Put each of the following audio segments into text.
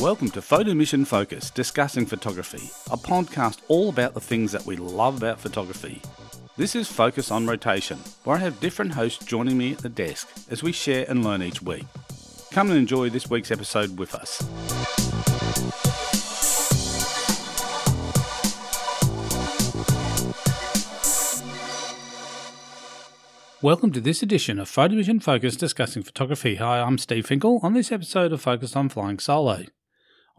Welcome to Photo Mission Focus, discussing photography, a podcast all about the things that we love about photography. This is Focus on Rotation, where I have different hosts joining me at the desk as we share and learn each week. Come and enjoy this week's episode with us. Welcome to this edition of Photo Mission Focus discussing photography. Hi, I'm Steve Finkel. On this episode of Focus on Flying Solo.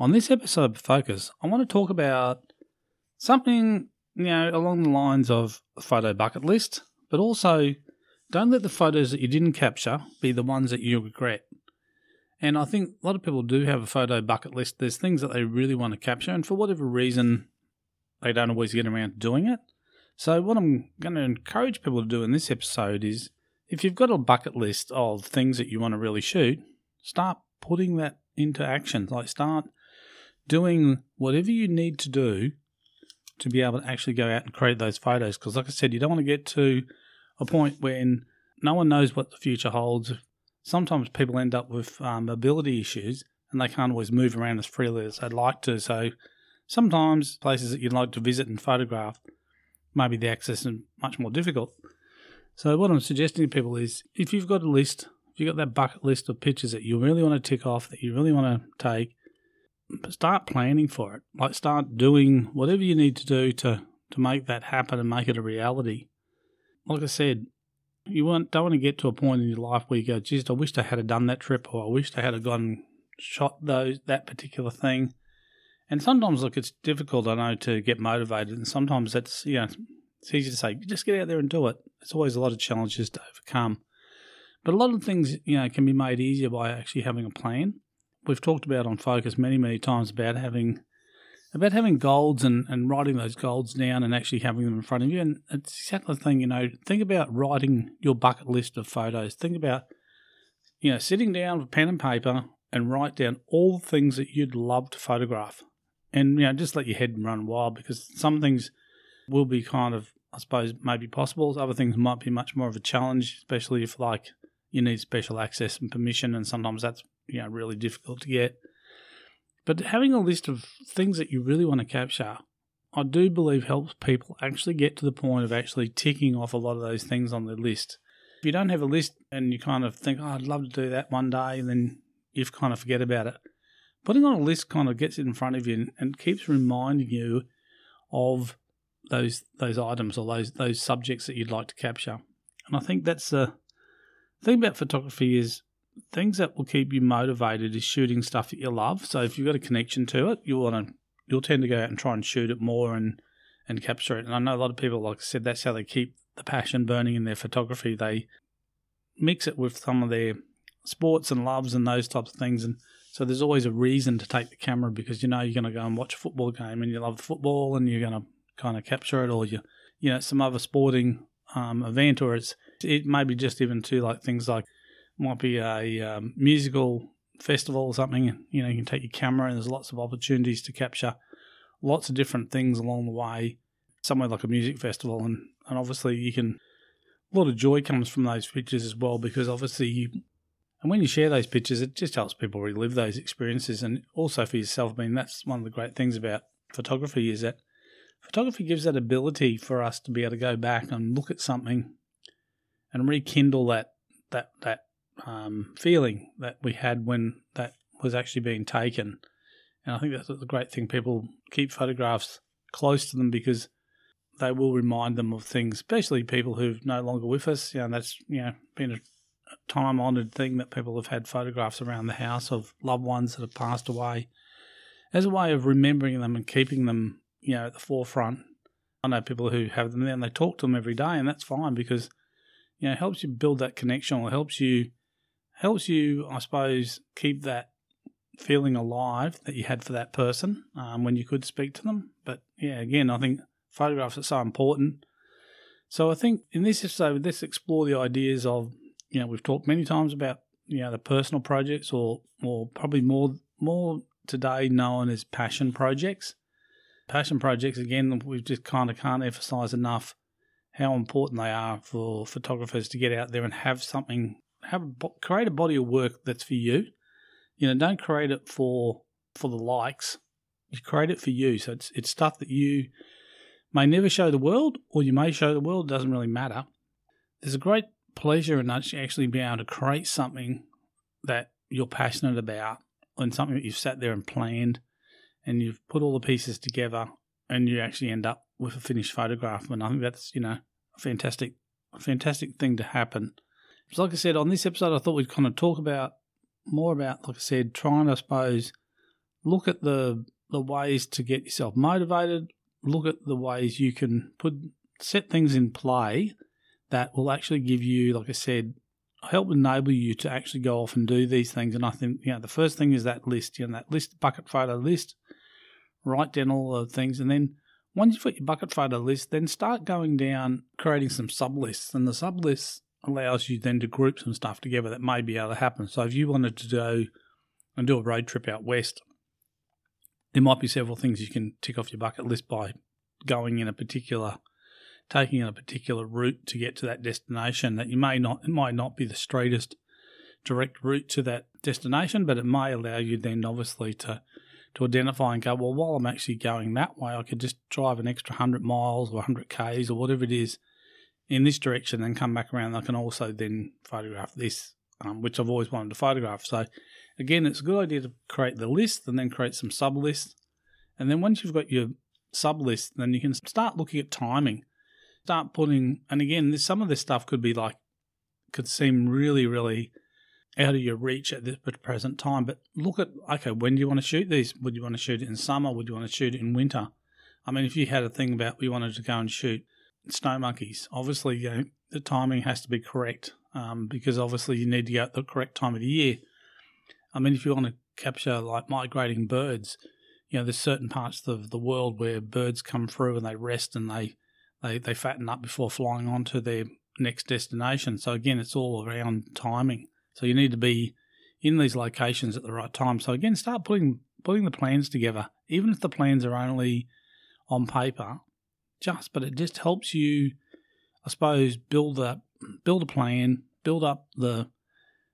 On this episode of Focus, I want to talk about something, you know, along the lines of a photo bucket list, but also don't let the photos that you didn't capture be the ones that you regret. And I think a lot of people do have a photo bucket list. There's things that they really want to capture, and for whatever reason, they don't always get around to doing it. So, what I'm going to encourage people to do in this episode is if you've got a bucket list of things that you want to really shoot, start putting that into action. Like, start doing whatever you need to do to be able to actually go out and create those photos. Because, like I said, you don't want to get to a point when no one knows what the future holds. Sometimes people end up with um, mobility issues and they can't always move around as freely as they'd like to. So, sometimes places that you'd like to visit and photograph maybe the access is much more difficult. So what I'm suggesting to people is if you've got a list, if you've got that bucket list of pictures that you really want to tick off, that you really want to take, start planning for it. Like start doing whatever you need to do to, to make that happen and make it a reality. Like I said, you want, don't want to get to a point in your life where you go, geez, I wish I had done that trip or I wish I had gone shot those that particular thing. And sometimes, look, it's difficult, I know, to get motivated. And sometimes that's, you know, it's easy to say, just get out there and do it. It's always a lot of challenges to overcome. But a lot of things, you know, can be made easier by actually having a plan. We've talked about on Focus many, many times about having about having goals and, and writing those goals down and actually having them in front of you. And it's exactly the thing, you know, think about writing your bucket list of photos. Think about, you know, sitting down with pen and paper and write down all the things that you'd love to photograph and you know just let your head run wild because some things will be kind of I suppose maybe possible. Other things might be much more of a challenge, especially if like you need special access and permission, and sometimes that's you know really difficult to get. But having a list of things that you really want to capture, I do believe helps people actually get to the point of actually ticking off a lot of those things on their list. If you don't have a list and you kind of think, oh, I'd love to do that one day, and then you kind of forget about it putting on a list kind of gets it in front of you and, and keeps reminding you of those those items or those those subjects that you'd like to capture. And I think that's the thing about photography is things that will keep you motivated is shooting stuff that you love. So if you've got a connection to it, you'll want to you'll tend to go out and try and shoot it more and and capture it. And I know a lot of people, like I said, that's how they keep the passion burning in their photography. They mix it with some of their sports and loves and those types of things. And so there's always a reason to take the camera because you know you're going to go and watch a football game and you love the football and you're going to kind of capture it, or you you know some other sporting um, event, or it's it may be just even to like things like might be a um, musical festival or something. You know you can take your camera and there's lots of opportunities to capture lots of different things along the way. Somewhere like a music festival, and and obviously you can a lot of joy comes from those pictures as well because obviously you and when you share those pictures, it just helps people relive those experiences. And also for yourself, I mean, that's one of the great things about photography is that photography gives that ability for us to be able to go back and look at something and rekindle that that that um, feeling that we had when that was actually being taken. And I think that's the great thing. People keep photographs close to them because they will remind them of things, especially people who've no longer with us. You know, that's you know been a time honoured thing that people have had photographs around the house of loved ones that have passed away as a way of remembering them and keeping them, you know, at the forefront. I know people who have them there and they talk to them every day, and that's fine because, you know, it helps you build that connection or helps you, helps you, I suppose, keep that feeling alive that you had for that person um, when you could speak to them. But yeah, again, I think photographs are so important. So I think in this episode, let's explore the ideas of you know, we've talked many times about you know the personal projects, or or probably more more today known as passion projects. Passion projects again, we just kind of can't emphasize enough how important they are for photographers to get out there and have something, have create a body of work that's for you. You know, don't create it for for the likes. You create it for you. So it's it's stuff that you may never show the world, or you may show the world. It doesn't really matter. There's a great pleasure in actually being able to create something that you're passionate about, and something that you've sat there and planned, and you've put all the pieces together, and you actually end up with a finished photograph. And I think that's you know a fantastic, a fantastic thing to happen. So like I said on this episode, I thought we'd kind of talk about more about, like I said, trying, I suppose, look at the the ways to get yourself motivated. Look at the ways you can put set things in play that will actually give you, like I said, help enable you to actually go off and do these things. And I think, you know, the first thing is that list, you know, that list, bucket photo list, write down all the things. And then once you've got your bucket photo list, then start going down, creating some sub lists. And the sub lists allows you then to group some stuff together that may be able to happen. So if you wanted to go and do a road trip out west, there might be several things you can tick off your bucket list by going in a particular taking a particular route to get to that destination that you may not it might not be the straightest direct route to that destination but it may allow you then obviously to to identify and go well while i'm actually going that way i could just drive an extra 100 miles or 100 k's or whatever it is in this direction and come back around i can also then photograph this um, which i've always wanted to photograph so again it's a good idea to create the list and then create some sub lists and then once you've got your sub list then you can start looking at timing start putting, and again, this, some of this stuff could be like, could seem really, really out of your reach at this present time. But look at, okay, when do you want to shoot these? Would you want to shoot it in summer? Would you want to shoot it in winter? I mean, if you had a thing about we wanted to go and shoot snow monkeys, obviously, you know, the timing has to be correct um, because obviously you need to go at the correct time of the year. I mean, if you want to capture like migrating birds, you know, there's certain parts of the world where birds come through and they rest and they they they fatten up before flying on to their next destination. So again, it's all around timing. So you need to be in these locations at the right time. So again, start putting putting the plans together, even if the plans are only on paper. Just, but it just helps you, I suppose, build a build a plan, build up the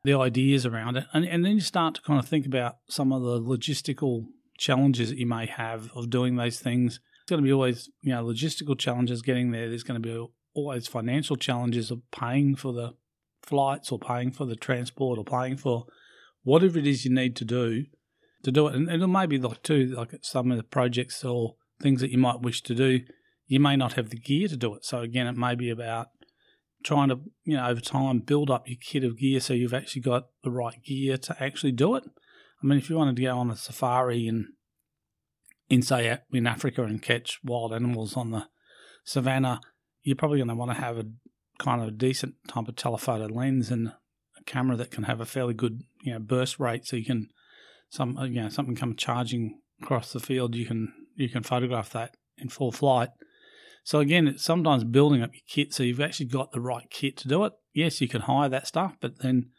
the ideas around it, and and then you start to kind of think about some of the logistical challenges that you may have of doing those things It's going to be always, you know, logistical challenges getting there. There's going to be always financial challenges of paying for the flights or paying for the transport or paying for whatever it is you need to do to do it. And, and it may be like too, like some of the projects or things that you might wish to do, you may not have the gear to do it. So again, it may be about trying to, you know, over time build up your kit of gear so you've actually got the right gear to actually do it. I mean, if you wanted to go on a safari and in say in Africa and catch wild animals on the savannah, you're probably going to want to have a kind of a decent type of telephoto lens and a camera that can have a fairly good you know burst rate, so you can some uh, you know something come charging across the field, you can you can photograph that in full flight. So again, it's sometimes building up your kit so you've actually got the right kit to do it. Yes, you can hire that stuff, but then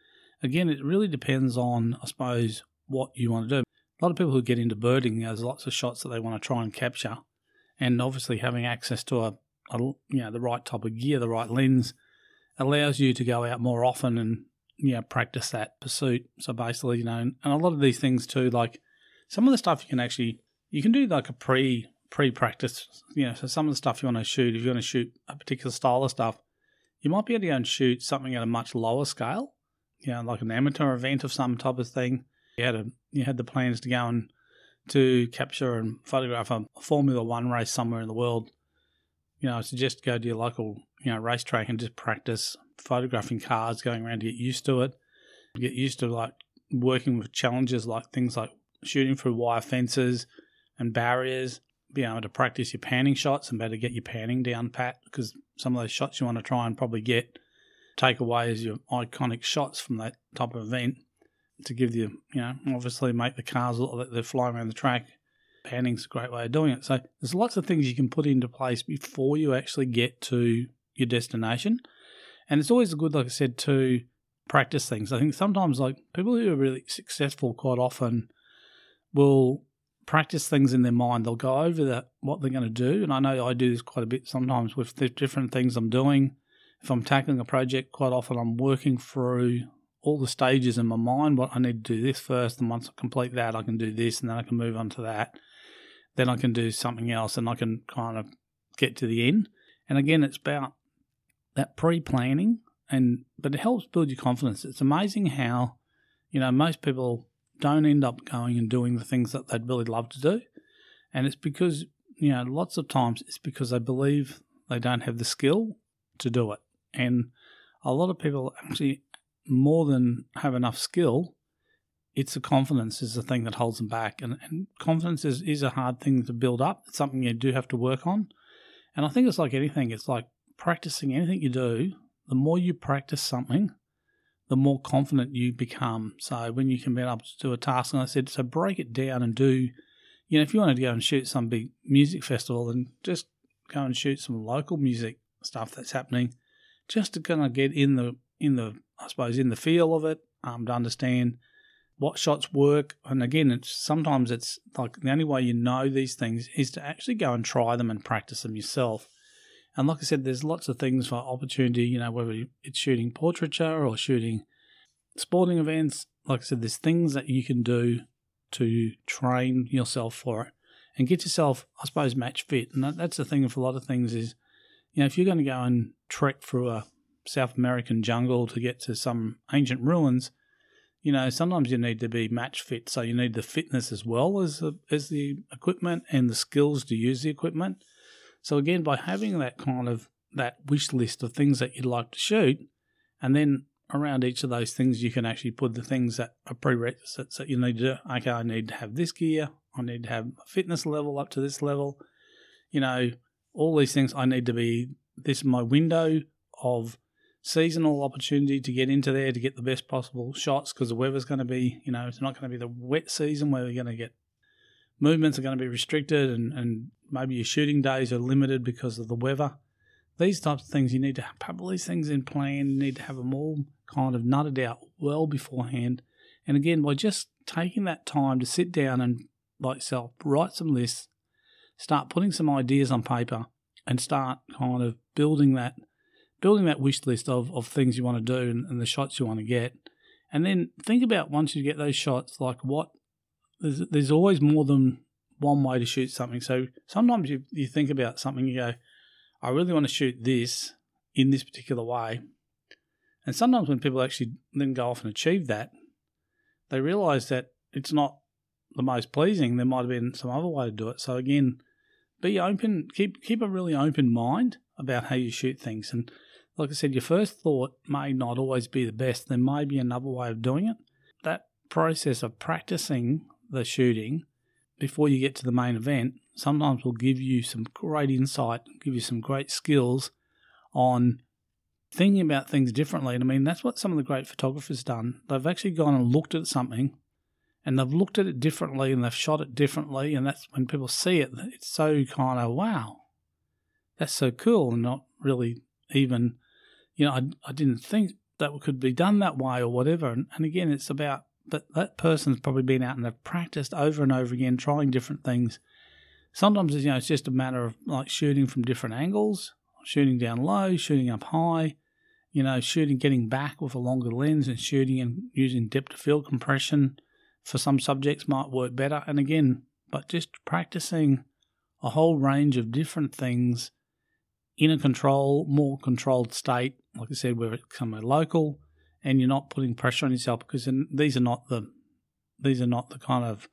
again, it really depends on I suppose what you want to do a lot of people who get into birding, there's lots of shots that they want to try and capture, and obviously having access to a, a you know the right type of gear, the right lens, allows you to go out more often and you know practice that pursuit. So basically, you know, and a lot of these things too, like some of the stuff you can actually you can do like a pre pre practice. You know, so some of the stuff you want to shoot, if you want to shoot a particular style of stuff, you might be able to go and shoot something at a much lower scale. You know, like an amateur event of some type of thing you had a, you had the plans to go and to capture and photograph a Formula One race somewhere in the world, you know, I suggest go to your local, you know, racetrack and just practice photographing cars, going around to get used to it, get used to like working with challenges like things like shooting through wire fences and barriers, being able to practice your panning shots and better get your panning down pat because some of those shots you want to try and probably get take away as your iconic shots from that type of event to give you, you know, obviously make the cars look like they're flying around the track. Panning's a great way of doing it. So there's lots of things you can put into place before you actually get to your destination. And it's always good, like I said, to practice things. I think sometimes, like people who are really successful, quite often will practice things in their mind. They'll go over that what they're going to do, and I know I do this quite a bit sometimes with the different things I'm doing. If I'm tackling a project, quite often I'm working through all the stages in my mind. What I need to do this first, and once I complete that, I can do this, and then I can move on to that. Then I can do something else, and I can kind of get to the end. And again, it's about that pre-planning, and but it helps build your confidence. It's amazing how, you know, most people don't end up going and doing the things that they'd really love to do, and it's because you know lots of times it's because they believe they don't have the skill to do it, and a lot of people actually more than have enough skill. It's the confidence is the thing that holds them back, and, and confidence is, is a hard thing to build up. It's something you do have to work on, and I think it's like anything. It's like practicing anything you do, the more you practice something, the more confident you become. So when you can be able to do a task, and I said, so break it down and do, you know, if you want to go and shoot some big music festival, then just go and shoot some local music stuff that's happening, just to kind of get in the in the I suppose in the feel of it, um, to understand what shots work. And again, it's sometimes it's like the only way you know these things is to actually go and try them and practice them yourself. And like I said, there's lots of things for opportunity, you know, whether it's shooting portraiture or shooting sporting events. Like I said, there's things that you can do to train yourself for it and get yourself, I suppose, match fit. And that's the thing of a lot of things is, you know, if you're going to go and trek through a South American jungle to get to some ancient ruins, you know, sometimes you need to be match fit. So you need the fitness as well as the, as the equipment and the skills to use the equipment. So again, by having that kind of that wish list of things that you'd like to shoot, and then around each of those things, you can actually put the things that are prerequisites that you need to do. Okay, I need to have this gear. I need to have a fitness level up to this level. You know, all these things. I need to be. This my window of seasonal opportunity to get into there to get the best possible shots because the weather's going to be. You know, it's not going to be the wet season where we're going to get movements are going to be restricted and, and maybe your shooting days are limited because of the weather. These types of things, you need to have all these things in plan. You need to have them all kind of nutted out well beforehand. And again, by just taking that time to sit down and, like yourself, write some lists, start putting some ideas on paper, and start kind of building that building that wish list of, of things you want to do and, and the shots you want to get. And then think about once you get those shots, like what there's, there's always more than one way to shoot something. So sometimes you, you think about something, you go, I really want to shoot this in this particular way. And sometimes when people actually then go off and achieve that, they realize that it's not the most pleasing. There might have been some other way to do it. So again, be open, keep keep a really open mind about how you shoot things. And like I said, your first thought may not always be the best. There may be another way of doing it. That process of practicing the shooting before you get to the main event sometimes will give you some great insight, give you some great skills on thinking about things differently. And I mean, that's what some of the great photographers done. They've actually gone and looked at something and they've looked at it differently and they've shot it differently. And that's when people see it, it's so kind of, wow, that's so cool. And not really even, you know, I, I didn't think that could be done that way or whatever. And, and again, it's about but that person's probably been out and they've practiced over and over again, trying different things. Sometimes you know it's just a matter of like shooting from different angles, shooting down low, shooting up high, you know, shooting getting back with a longer lens and shooting and using depth of field compression for some subjects might work better. And again, but just practicing a whole range of different things in a control, more controlled state, like I said, where it's somewhere local, and you're not putting pressure on yourself because these are not the these are not the kind of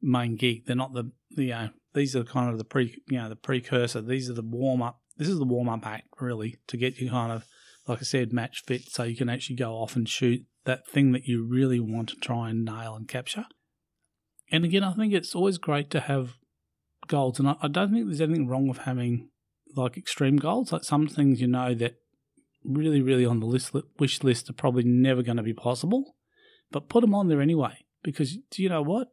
main gig. They're not the you know these are kind of the pre you know the precursor. These are the warm up. This is the warm up act really to get you kind of like I said match fit so you can actually go off and shoot that thing that you really want to try and nail and capture. And again, I think it's always great to have goals, and I, I don't think there's anything wrong with having like extreme goals. Like some things you know that really, really on the list wish list are probably never going to be possible, but put them on there anyway because do you know what?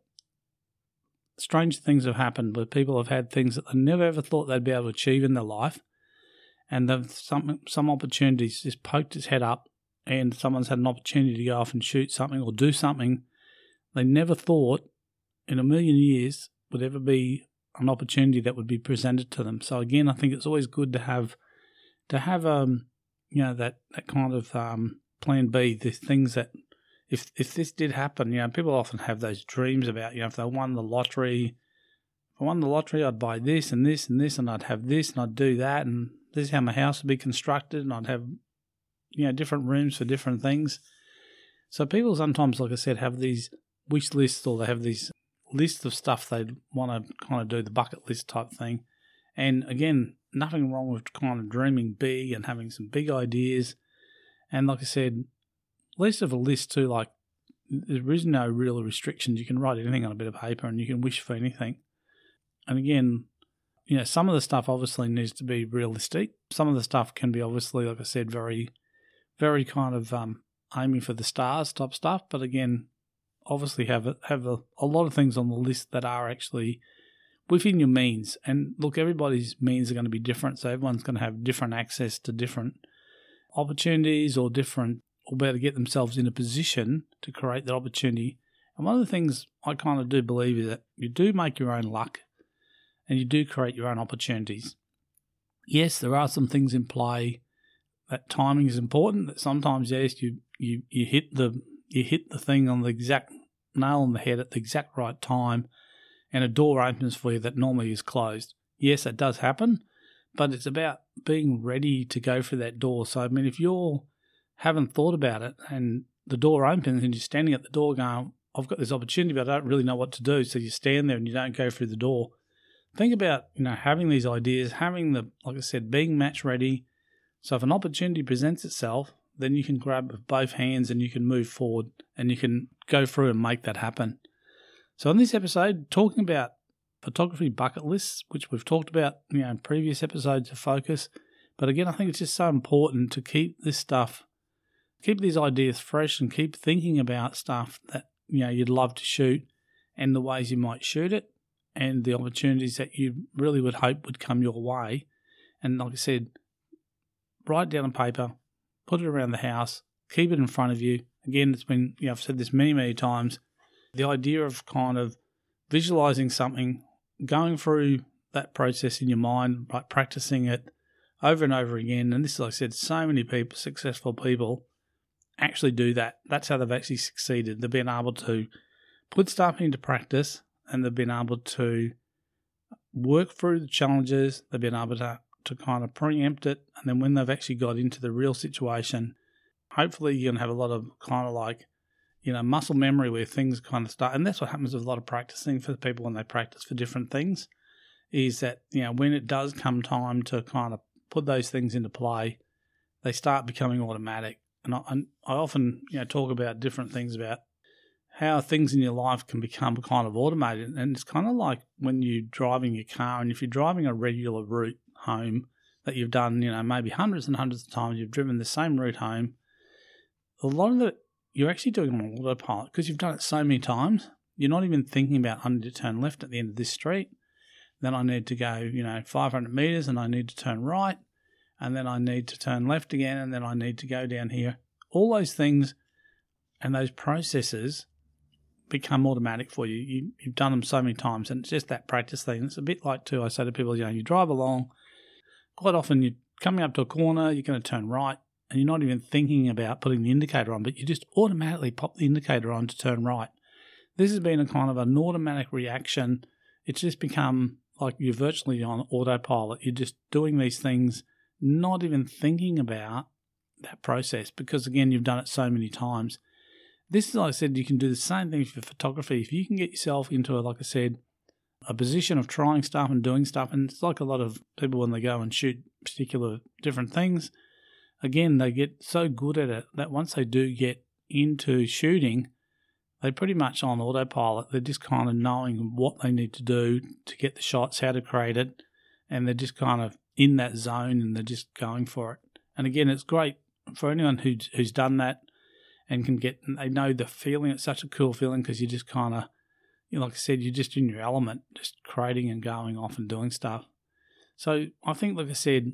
Strange things have happened where people have had things that they never ever thought they'd be able to achieve in their life, and some some opportunities just poked its head up, and someone's had an opportunity to go off and shoot something or do something they never thought in a million years would ever be an opportunity that would be presented to them. So again, I think it's always good to have to have um you know that that kind of um, plan B, the things that if if this did happen, you know, people often have those dreams about, you know, if they won the lottery, if I won the lottery, I'd buy this and this and this, and I'd have this and I'd do that, and this is how my house would be constructed, and I'd have, you know, different rooms for different things. So people sometimes, like I said, have these wish lists or they have these lists of stuff they want to kind of do, the bucket list type thing. And again, nothing wrong with kind of dreaming big and having some big ideas. And like I said, least of a list too, like there is no real restrictions. You can write anything on a bit of paper and you can wish for anything. And again, you know, some of the stuff obviously needs to be realistic. Some of the stuff can be obviously, like I said, very, very kind of um, aiming for the stars type stuff. But again, obviously have have a, a lot of things on the list that are actually within your means. And look, everybody's means are going to be different, so everyone's going to have different access to different opportunities or different or better get themselves in a position to create that opportunity. And one of the things I kind of do believe is that you do make your own luck and you do create your own opportunities. Yes, there are some things in play that timing is important. That sometimes yes, you, you, you hit the you hit the thing on the exact nail on the head at the exact right time and a door opens for you that normally is closed. Yes, that does happen, but it's about being ready to go for that door. So I mean if you're haven't thought about it and the door opens and you're standing at the door going, I've got this opportunity, but I don't really know what to do. So you stand there and you don't go through the door. Think about, you know, having these ideas, having the, like I said, being match ready. So if an opportunity presents itself, then you can grab both hands and you can move forward and you can go through and make that happen. So in this episode, talking about photography bucket lists, which we've talked about, you know, in previous episodes of Focus. But again, I think it's just so important to keep this stuff keep these ideas fresh and keep thinking about stuff that you know you'd love to shoot and the ways you might shoot it and the opportunities that you really would hope would come your way. And like I said, write down on paper, put it around the house, keep it in front of you. Again, it's been you know I've said this many many times. The idea of kind of visualizing something, going through that process in your mind, like practicing it over and over again. And this is, like I said, so many people, successful people, actually do that. That's how they've actually succeeded. They've been able to put stuff into practice and they've been able to work through the challenges. They've been able to, to kind of preempt it. And then when they've actually got into the real situation, hopefully you're going to have a lot of kind of like, you know, muscle memory where things kind of start. And that's what happens with a lot of practicing for people when they practice for different things is that, you know, when it does come time to kind of put those things into play, they start becoming automatic and I, and I often you know talk about different things about how things in your life can become kind of automated. And it's kind of like when you're driving your car, and if you're driving a regular route home that you've done, you know, maybe hundreds and hundreds of times, you've driven the same route home. A lot of it you're actually doing on autopilot because you've done it so many times. You're not even thinking about I need to turn left at the end of this street. Then I need to go, you know, 500 meters, and I need to turn right and then I need to turn left again, and then I need to go down here. All those things and those processes become automatic for you. you you've done them so many times, and it's just that practice thing. It's a bit like, too, I say to people, you know, you drive along, quite often you're coming up to a corner, you're going to turn right, and you're not even thinking about putting the indicator on, but you just automatically pop the indicator on to turn right. This has been a kind of an automatic reaction. It's just become like you're virtually on autopilot. You're just doing these things not even thinking about that process because, again, you've done it so many times. This is, like I said, you can do the same thing for photography. If you can get yourself into, a, like I said, a position of trying stuff and doing stuff, and it's like a lot of people when they go and shoot particular different things, again, they get so good at it that once they do get into shooting, they're pretty much on autopilot. They're just kind of knowing what they need to do to get the shots, how to create it, and they're just kind of in that zone and they're just going for it. And again, it's great for anyone who's who's done that and can get they know the feeling. It's such a cool feeling because you're just kind of, you know, like I said, you're just in your element, just creating and going off and doing stuff. So I think, like I said,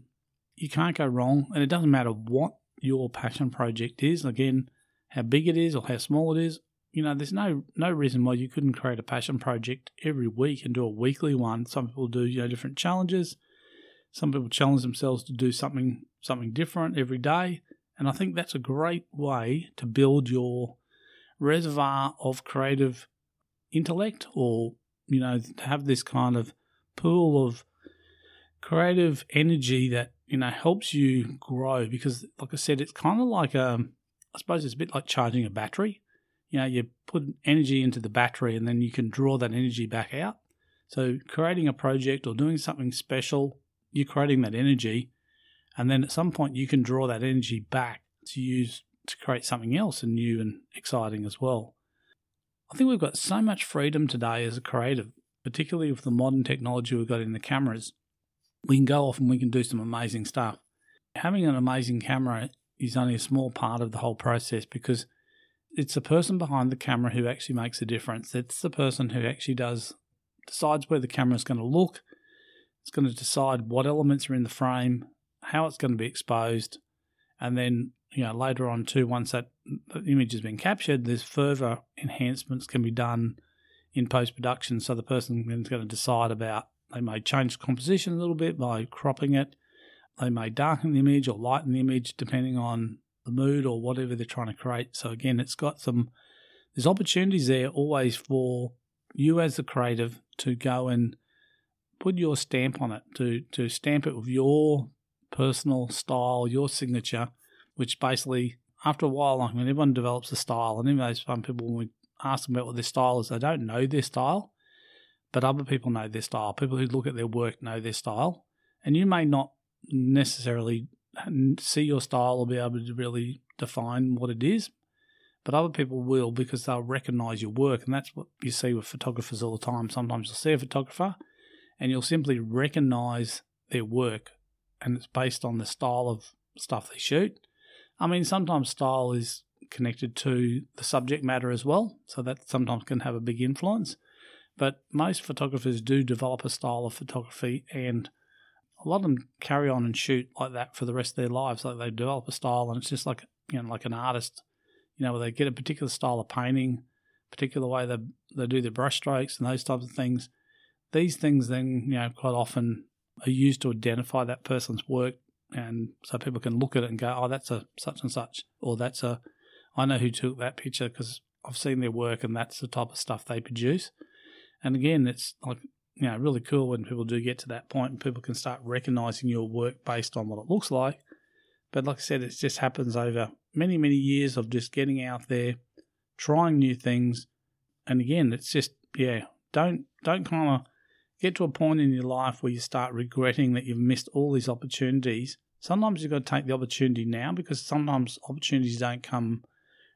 you can't go wrong, and it doesn't matter what your passion project is. Again, how big it is or how small it is. You know, there's no no reason why you couldn't create a passion project every week and do a weekly one. Some people do, you know, different challenges. Some people challenge themselves to do something something different every day, and I think that's a great way to build your reservoir of creative intellect or, you know, to have this kind of pool of creative energy that, you know, helps you grow because, like I said, it's kind of like, um, I suppose it's a bit like charging a battery. You know, you put energy into the battery and then you can draw that energy back out. So, creating a project or doing something special, you're creating that energy. And then at some point, you can draw that energy back to use to create something else and new and exciting as well. I think we've got so much freedom today as a creative, particularly with the modern technology we've got in the cameras. We can go off and we can do some amazing stuff. Having an amazing camera is only a small part of the whole process because it's the person behind the camera who actually makes a difference. It's the person who actually does decides where the camera is going to look. It's going to decide what elements are in the frame, how it's going to be exposed, and then you know later on too, once that image has been captured, there's further enhancements can be done in post production. So the person is going to decide about they may change the composition a little bit by cropping it. They may darken the image or lighten the image depending on the mood or whatever they're trying to create. So again, it's got some there's opportunities there always for you as the creative to go and put your stamp on it, to to stamp it with your personal style, your signature, which basically after a while, like when everyone develops a style, and even though some people when we ask them about what their style is, they don't know their style, but other people know their style. People who look at their work know their style, and you may not necessarily see your style or be able to really define what it is, but other people will because they'll recognize your work. And that's what you see with photographers all the time. Sometimes you'll see a photographer and you'll simply recognize their work, and it's based on the style of stuff they shoot. I mean, sometimes style is connected to the subject matter as well, so that sometimes can have a big influence. But most photographers do develop a style of photography, and a lot of them carry on and shoot like that for the rest of their lives. Like they develop a style, and it's just like you know, like an artist you know, where they get a particular style of painting, particular way they they do their brush strokes and those types of things. These things then, you know, quite often are used to identify that person's work, and so people can look at it and go, "Oh, that's a such and such," or "That's a, I know who took that picture because I've seen their work, and that's the type of stuff they produce." And again, it's like you know really cool when people do get to that point and people can start recognizing your work based on what it looks like. But like I said, it just happens over many, many years of just getting out there, trying new things. And again, it's just, yeah, don't, don't kind of get to a point in your life where you start regretting that you've missed all these opportunities. Sometimes you've got to take the opportunity now because sometimes opportunities don't come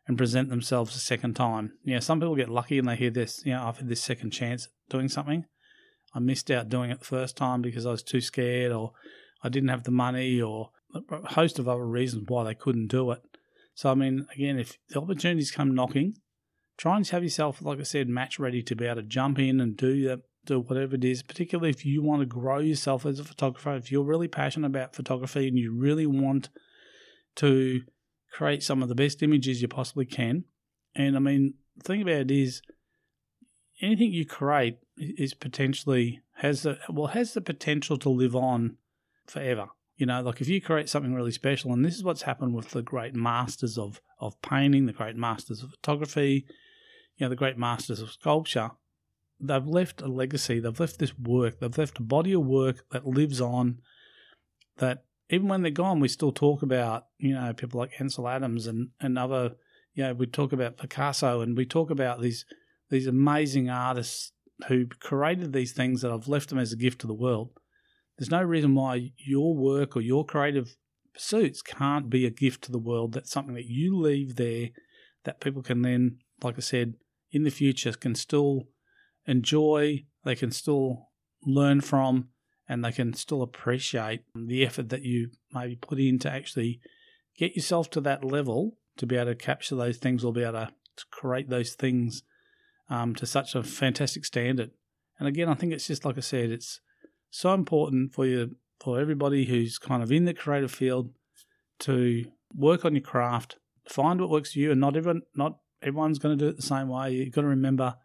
and present themselves a second time. You know, some people get lucky and they hear this, you know, I've had this second chance doing something. I missed out doing it the first time because I was too scared or I didn't have the money or a host of other reasons why they couldn't do it. So, I mean, again, if the opportunities come knocking, try and have yourself, like I said, match ready to be able to jump in and do that, do whatever it is, particularly if you want to grow yourself as a photographer. If you're really passionate about photography and you really want to create some of the best images you possibly can. And I mean, the thing about it is, anything you create is potentially has the well has the potential to live on forever. You know, like if you create something really special, and this is what's happened with the great masters of, of painting, the great masters of photography, you know, the great masters of sculpture, they've left a legacy, they've left this work, they've left a body of work that lives on, that even when they're gone, we still talk about, you know, people like Ansel Adams and, and other, you know, we talk about Picasso and we talk about these these amazing artists who created these things that have left them as a gift to the world. There's no reason why your work or your creative pursuits can't be a gift to the world. That's something that you leave there that people can then, like I said, in the future can still enjoy, they can still learn from, and they can still appreciate the effort that you maybe put in to actually get yourself to that level to be able to capture those things or be able to, create those things um, to such a fantastic standard. And again, I think it's just like I said, it's so important for you for everybody who's kind of in the creative field to work on your craft, find what works for you, and not everyone not everyone's going to do it the same way. You've got to remember,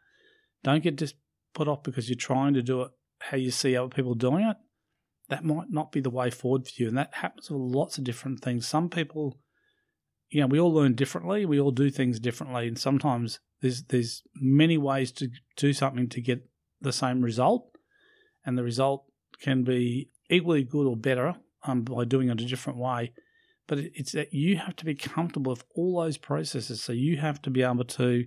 don't get just put off because you're trying to do it how you see other people doing it. That might not be the way forward for you, and that happens with lots of different things. Some people, you know, we all learn differently. We all do things differently, and sometimes there's there's many ways to do something to get the same result, and the result can be equally good or better um, by doing it a different way. But it's that you have to be comfortable with all those processes. So you have to be able to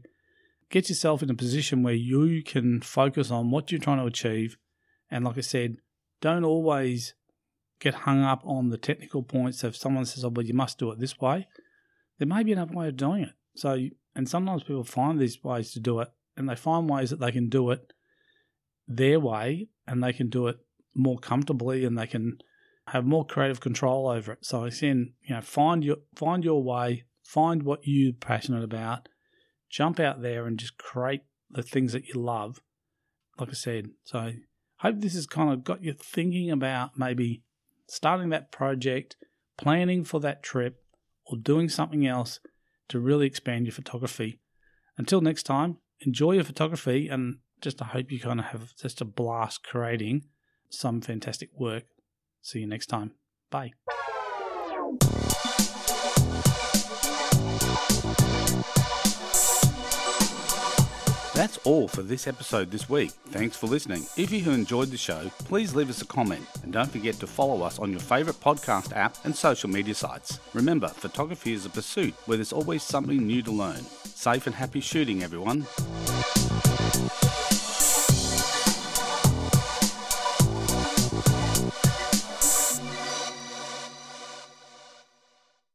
get yourself in a position where you can focus on what you're trying to achieve. And like I said, don't always get hung up on the technical points. So if someone says, "Oh, well, you must do it this way," there may be another way of doing it. So, and sometimes people find these ways to do it, and they find ways that they can do it their way, and they can do it more comfortably, and they can have more creative control over it. So again, you know, find your find your way, find what you're passionate about, jump out there and just create the things that you love. Like I said, so hope this has kind of got you thinking about maybe starting that project, planning for that trip, or doing something else to really expand your photography. Until next time, enjoy your photography and just I hope you kind of have just a blast creating some fantastic work. See you next time. Bye. That's all for this episode this week. Thanks for listening. If you have enjoyed the show, please leave us a comment and don't forget to follow us on your favourite podcast app and social media sites. Remember, photography is a pursuit where there's always something new to learn. Safe and happy shooting, everyone.